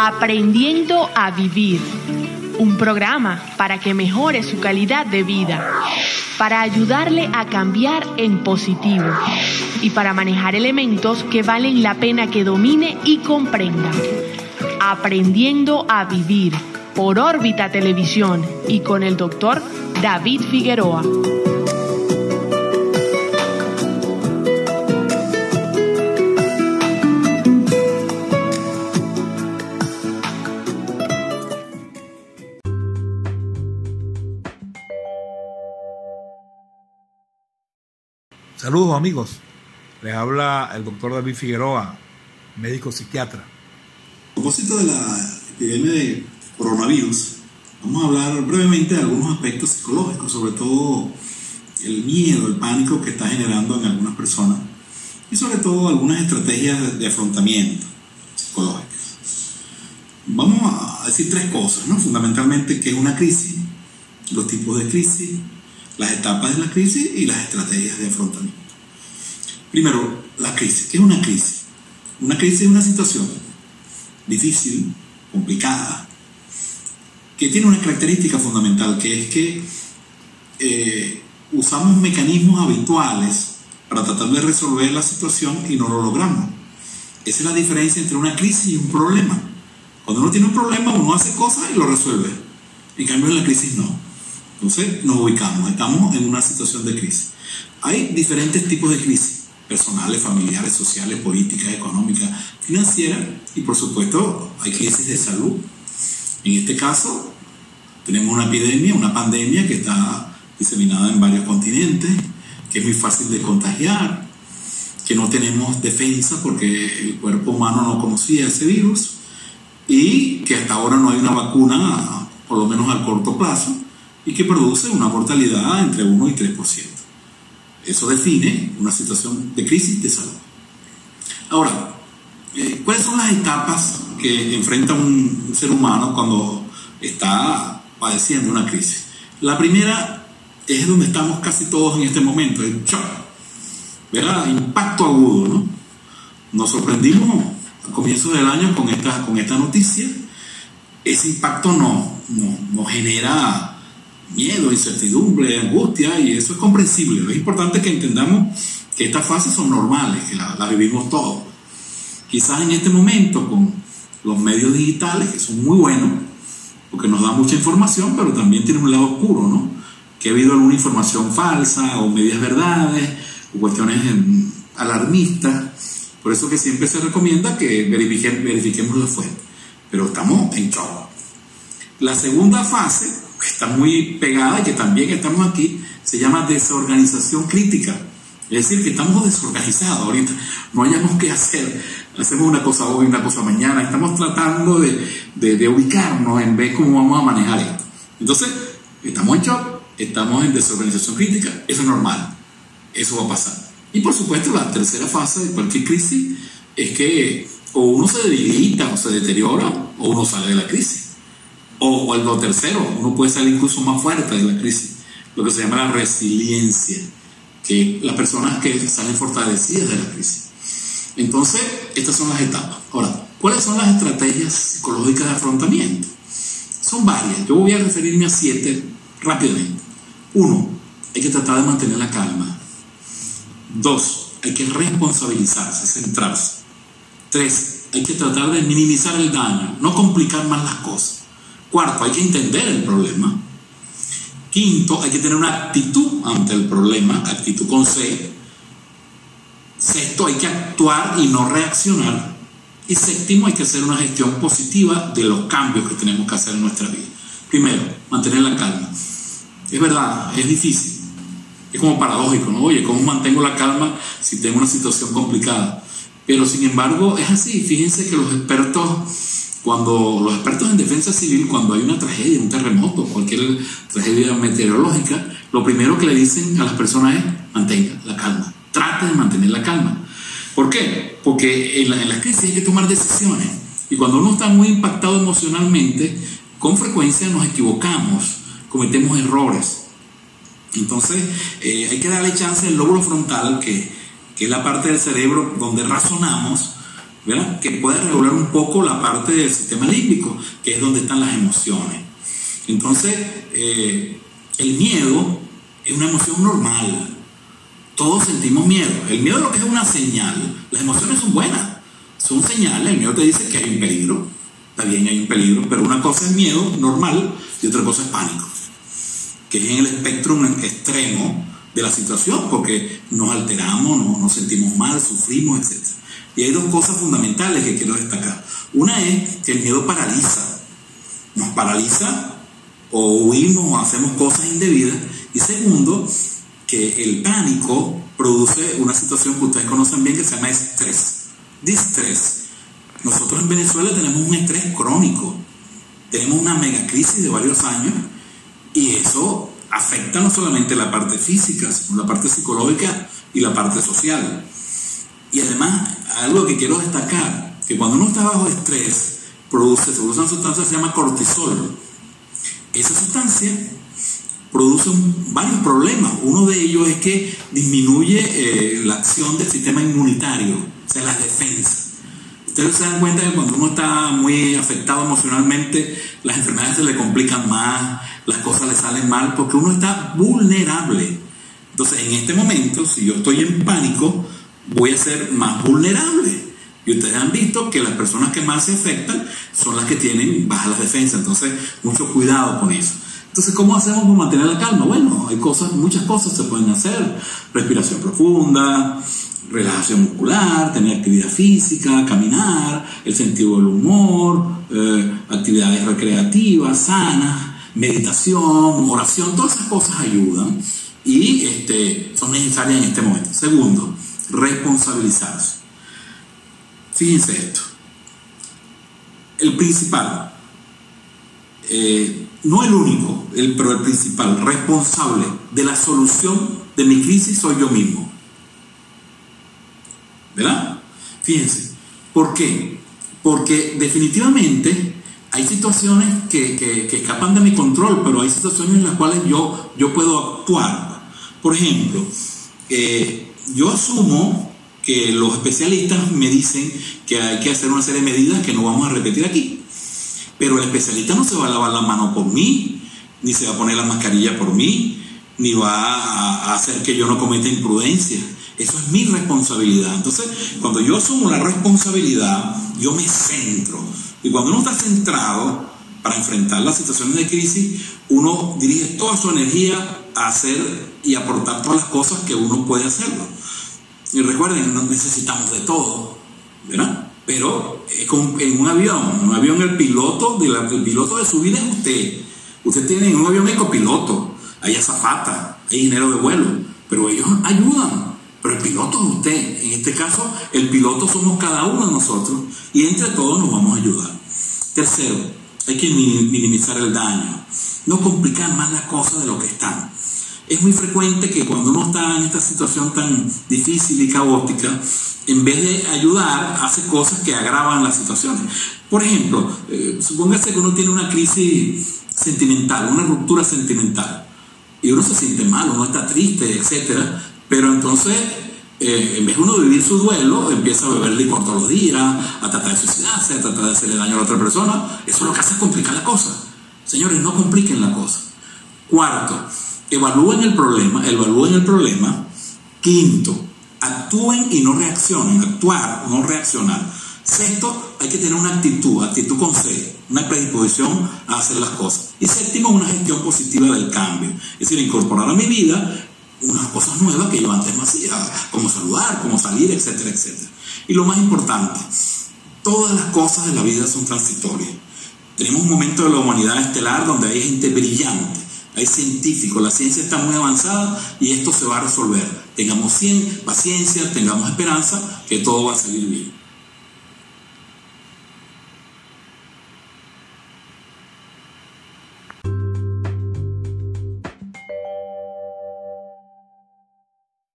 Aprendiendo a Vivir. Un programa para que mejore su calidad de vida, para ayudarle a cambiar en positivo y para manejar elementos que valen la pena que domine y comprenda. Aprendiendo a Vivir por órbita televisión y con el doctor David Figueroa. Saludos amigos, les habla el doctor David Figueroa, médico psiquiatra. A propósito de la epidemia de coronavirus, vamos a hablar brevemente de algunos aspectos psicológicos, sobre todo el miedo, el pánico que está generando en algunas personas y sobre todo algunas estrategias de afrontamiento psicológicas. Vamos a decir tres cosas, ¿no? fundamentalmente qué es una crisis, los tipos de crisis, las etapas de la crisis y las estrategias de afrontamiento. Primero, la crisis. ¿Qué es una crisis? Una crisis es una situación difícil, complicada, que tiene una característica fundamental, que es que eh, usamos mecanismos habituales para tratar de resolver la situación y no lo logramos. Esa es la diferencia entre una crisis y un problema. Cuando uno tiene un problema, uno hace cosas y lo resuelve. En cambio, en la crisis no. Entonces nos ubicamos, estamos en una situación de crisis. Hay diferentes tipos de crisis, personales, familiares, sociales, políticas, económicas, financieras y por supuesto hay crisis de salud. En este caso tenemos una epidemia, una pandemia que está diseminada en varios continentes, que es muy fácil de contagiar, que no tenemos defensa porque el cuerpo humano no conocía ese virus y que hasta ahora no hay una vacuna, por lo menos al corto plazo y que produce una mortalidad entre 1 y 3%. Eso define una situación de crisis de salud. Ahora, eh, ¿cuáles son las etapas que enfrenta un ser humano cuando está padeciendo una crisis? La primera es donde estamos casi todos en este momento, el shock, ¿verdad? Impacto agudo, ¿no? Nos sorprendimos a comienzos del año con esta, con esta noticia. Ese impacto nos no, no genera miedo, incertidumbre, angustia, y eso es comprensible. Es importante que entendamos que estas fases son normales, que las la vivimos todos. Quizás en este momento, con los medios digitales, que son muy buenos, porque nos dan mucha información, pero también tiene un lado oscuro, ¿no? Que ha habido alguna información falsa, o medias verdades, o cuestiones alarmistas. Por eso que siempre se recomienda que verifiquemos la fuente. Pero estamos en shock. La segunda fase está muy pegada y que también estamos aquí, se llama desorganización crítica. Es decir, que estamos desorganizados ahorita, no hayamos qué hacer, hacemos una cosa hoy, una cosa mañana, estamos tratando de, de, ubicarnos en ver cómo vamos a manejar esto. Entonces, estamos en shock, estamos en desorganización crítica, eso es normal, eso va a pasar. Y por supuesto, la tercera fase de cualquier crisis es que o uno se debilita o se deteriora o uno sale de la crisis. O, lo tercero, uno puede salir incluso más fuerte de la crisis, lo que se llama la resiliencia, que las personas que salen fortalecidas de la crisis. Entonces, estas son las etapas. Ahora, ¿cuáles son las estrategias psicológicas de afrontamiento? Son varias. Yo voy a referirme a siete rápidamente. Uno, hay que tratar de mantener la calma. Dos, hay que responsabilizarse, centrarse. Tres, hay que tratar de minimizar el daño, no complicar más las cosas. Cuarto, hay que entender el problema. Quinto, hay que tener una actitud ante el problema, actitud con C. Sexto, hay que actuar y no reaccionar. Y séptimo, hay que hacer una gestión positiva de los cambios que tenemos que hacer en nuestra vida. Primero, mantener la calma. Es verdad, es difícil. Es como paradójico, ¿no? Oye, ¿cómo mantengo la calma si tengo una situación complicada? Pero sin embargo, es así. Fíjense que los expertos cuando los expertos en defensa civil, cuando hay una tragedia, un terremoto, cualquier tragedia meteorológica, lo primero que le dicen a las personas es mantenga la calma, trate de mantener la calma. ¿Por qué? Porque en, las crisis hay que tomar decisiones y cuando uno está muy impactado emocionalmente, con frecuencia nos equivocamos, cometemos errores. Entonces eh, hay que darle chance al lóbulo frontal, que, que es la parte del cerebro donde razonamos, que puede regular un poco la parte del sistema límbico, que es donde están las emociones. Entonces, eh, el miedo es una emoción normal. Todos sentimos miedo. El miedo lo que es una señal. Las emociones son buenas. Son señales. El miedo te dice que hay un peligro. Está bien, hay un peligro. Pero una cosa es miedo normal y otra cosa es pánico. Que es en el espectro extremo de la situación, porque nos alteramos, nos, sentimos mal, sufrimos, etc. Y hay dos cosas fundamentales que quiero destacar. Una es que el miedo paraliza. Nos paraliza o huimos o hacemos cosas indebidas. Y segundo, que el pánico produce una situación que ustedes conocen bien que se llama estrés. Distrés. Nosotros en Venezuela tenemos un estrés crónico. Tenemos una megacrisis de varios años y eso afecta no solamente la parte física, sino la parte psicológica y la parte social. Y además, algo que quiero destacar, que cuando uno está bajo estrés, produce, se produce una sustancia que se llama cortisol. Esa sustancia produce varios problemas. Uno de ellos es que disminuye eh, la acción del sistema inmunitario, o sea, las defensas. Ustedes se dan cuenta que cuando uno está muy afectado emocionalmente, las enfermedades se le complican más, las cosas le salen mal, porque uno está vulnerable. Entonces, en este momento, si yo estoy en pánico, voy a ser más vulnerable. Y ustedes han visto que las personas que más se afectan son las que tienen bajas las defensas. Entonces, mucho cuidado con eso. Entonces, ¿cómo hacemos para mantener la calma? Bueno, hay cosas, muchas cosas se pueden hacer. Respiración profunda, relajación muscular, tener actividad física, caminar, el sentido del humor, eh, actividades recreativas, sanas, meditación, oración, todas esas cosas ayudan y este, son necesarias en este momento. Segundo, responsabilizarse. Fíjense esto. El principal, eh, no el único, el, pero el principal responsable de la solución de mi crisis soy yo mismo. ¿verdad? Fíjense, ¿por qué? Porque definitivamente hay situaciones que, escapan de mi control, pero hay situaciones en las cuales yo, yo puedo actuar. Por ejemplo, eh, yo asumo que los especialistas me dicen que hay que hacer una serie de medidas que no vamos a repetir aquí. Pero el especialista no se va a lavar la mano por mí, ni se va a poner la mascarilla por mí, ni va a hacer que yo no cometa imprudencia. Eso es mi responsabilidad. Entonces, cuando yo asumo la responsabilidad, yo me centro. Y cuando uno está centrado para enfrentar las situaciones de crisis, uno dirige toda su energía a hacer y aportar todas las cosas que uno puede hacerlo. Y recuerden, no necesitamos de todo, ¿verdad? Pero en un avión, en un avión el piloto, de el piloto de su vida es usted. Usted tiene en un avión copiloto, hay azafata, hay dinero de vuelo, pero ellos ayudan. Pero el piloto es usted. En este caso, el piloto somos cada uno de nosotros y entre todos nos vamos a ayudar. Tercero, hay que minimizar el daño, no complicar más las cosas de lo que están. Es muy frecuente que cuando uno está en esta situación tan difícil y caótica, en vez de ayudar, hace cosas que agravan las situaciones. Por ejemplo, eh, supóngase que uno tiene una crisis sentimental, una ruptura sentimental, y uno se siente mal, uno está triste, etcétera, pero entonces, eh, en vez de uno vivir su duelo, empieza a beber licor todos los días, a tratar de suicidarse, a tratar de hacerle daño a la otra persona. Eso lo que hace es complicar la cosa. Señores, no compliquen la cosa. Cuarto, evalúen el problema, evalúen el problema. Quinto, actúen y no reaccionen, actuar, no reaccionar. Sexto, hay que tener una actitud, actitud con C, una predisposición a hacer las cosas. Y séptimo, una gestión positiva del cambio. Es decir, incorporar a mi vida unas cosas nuevas que yo antes no hacía, como saludar, como salir, etcétera, etcétera. Y lo más importante, todas las cosas de la vida son transitorias. Tenemos un momento de la humanidad estelar donde hay gente brillante, hay científicos, la ciencia está muy avanzada y esto se va a resolver. Tengamos paciencia, tengamos esperanza, que todo va a salir bien.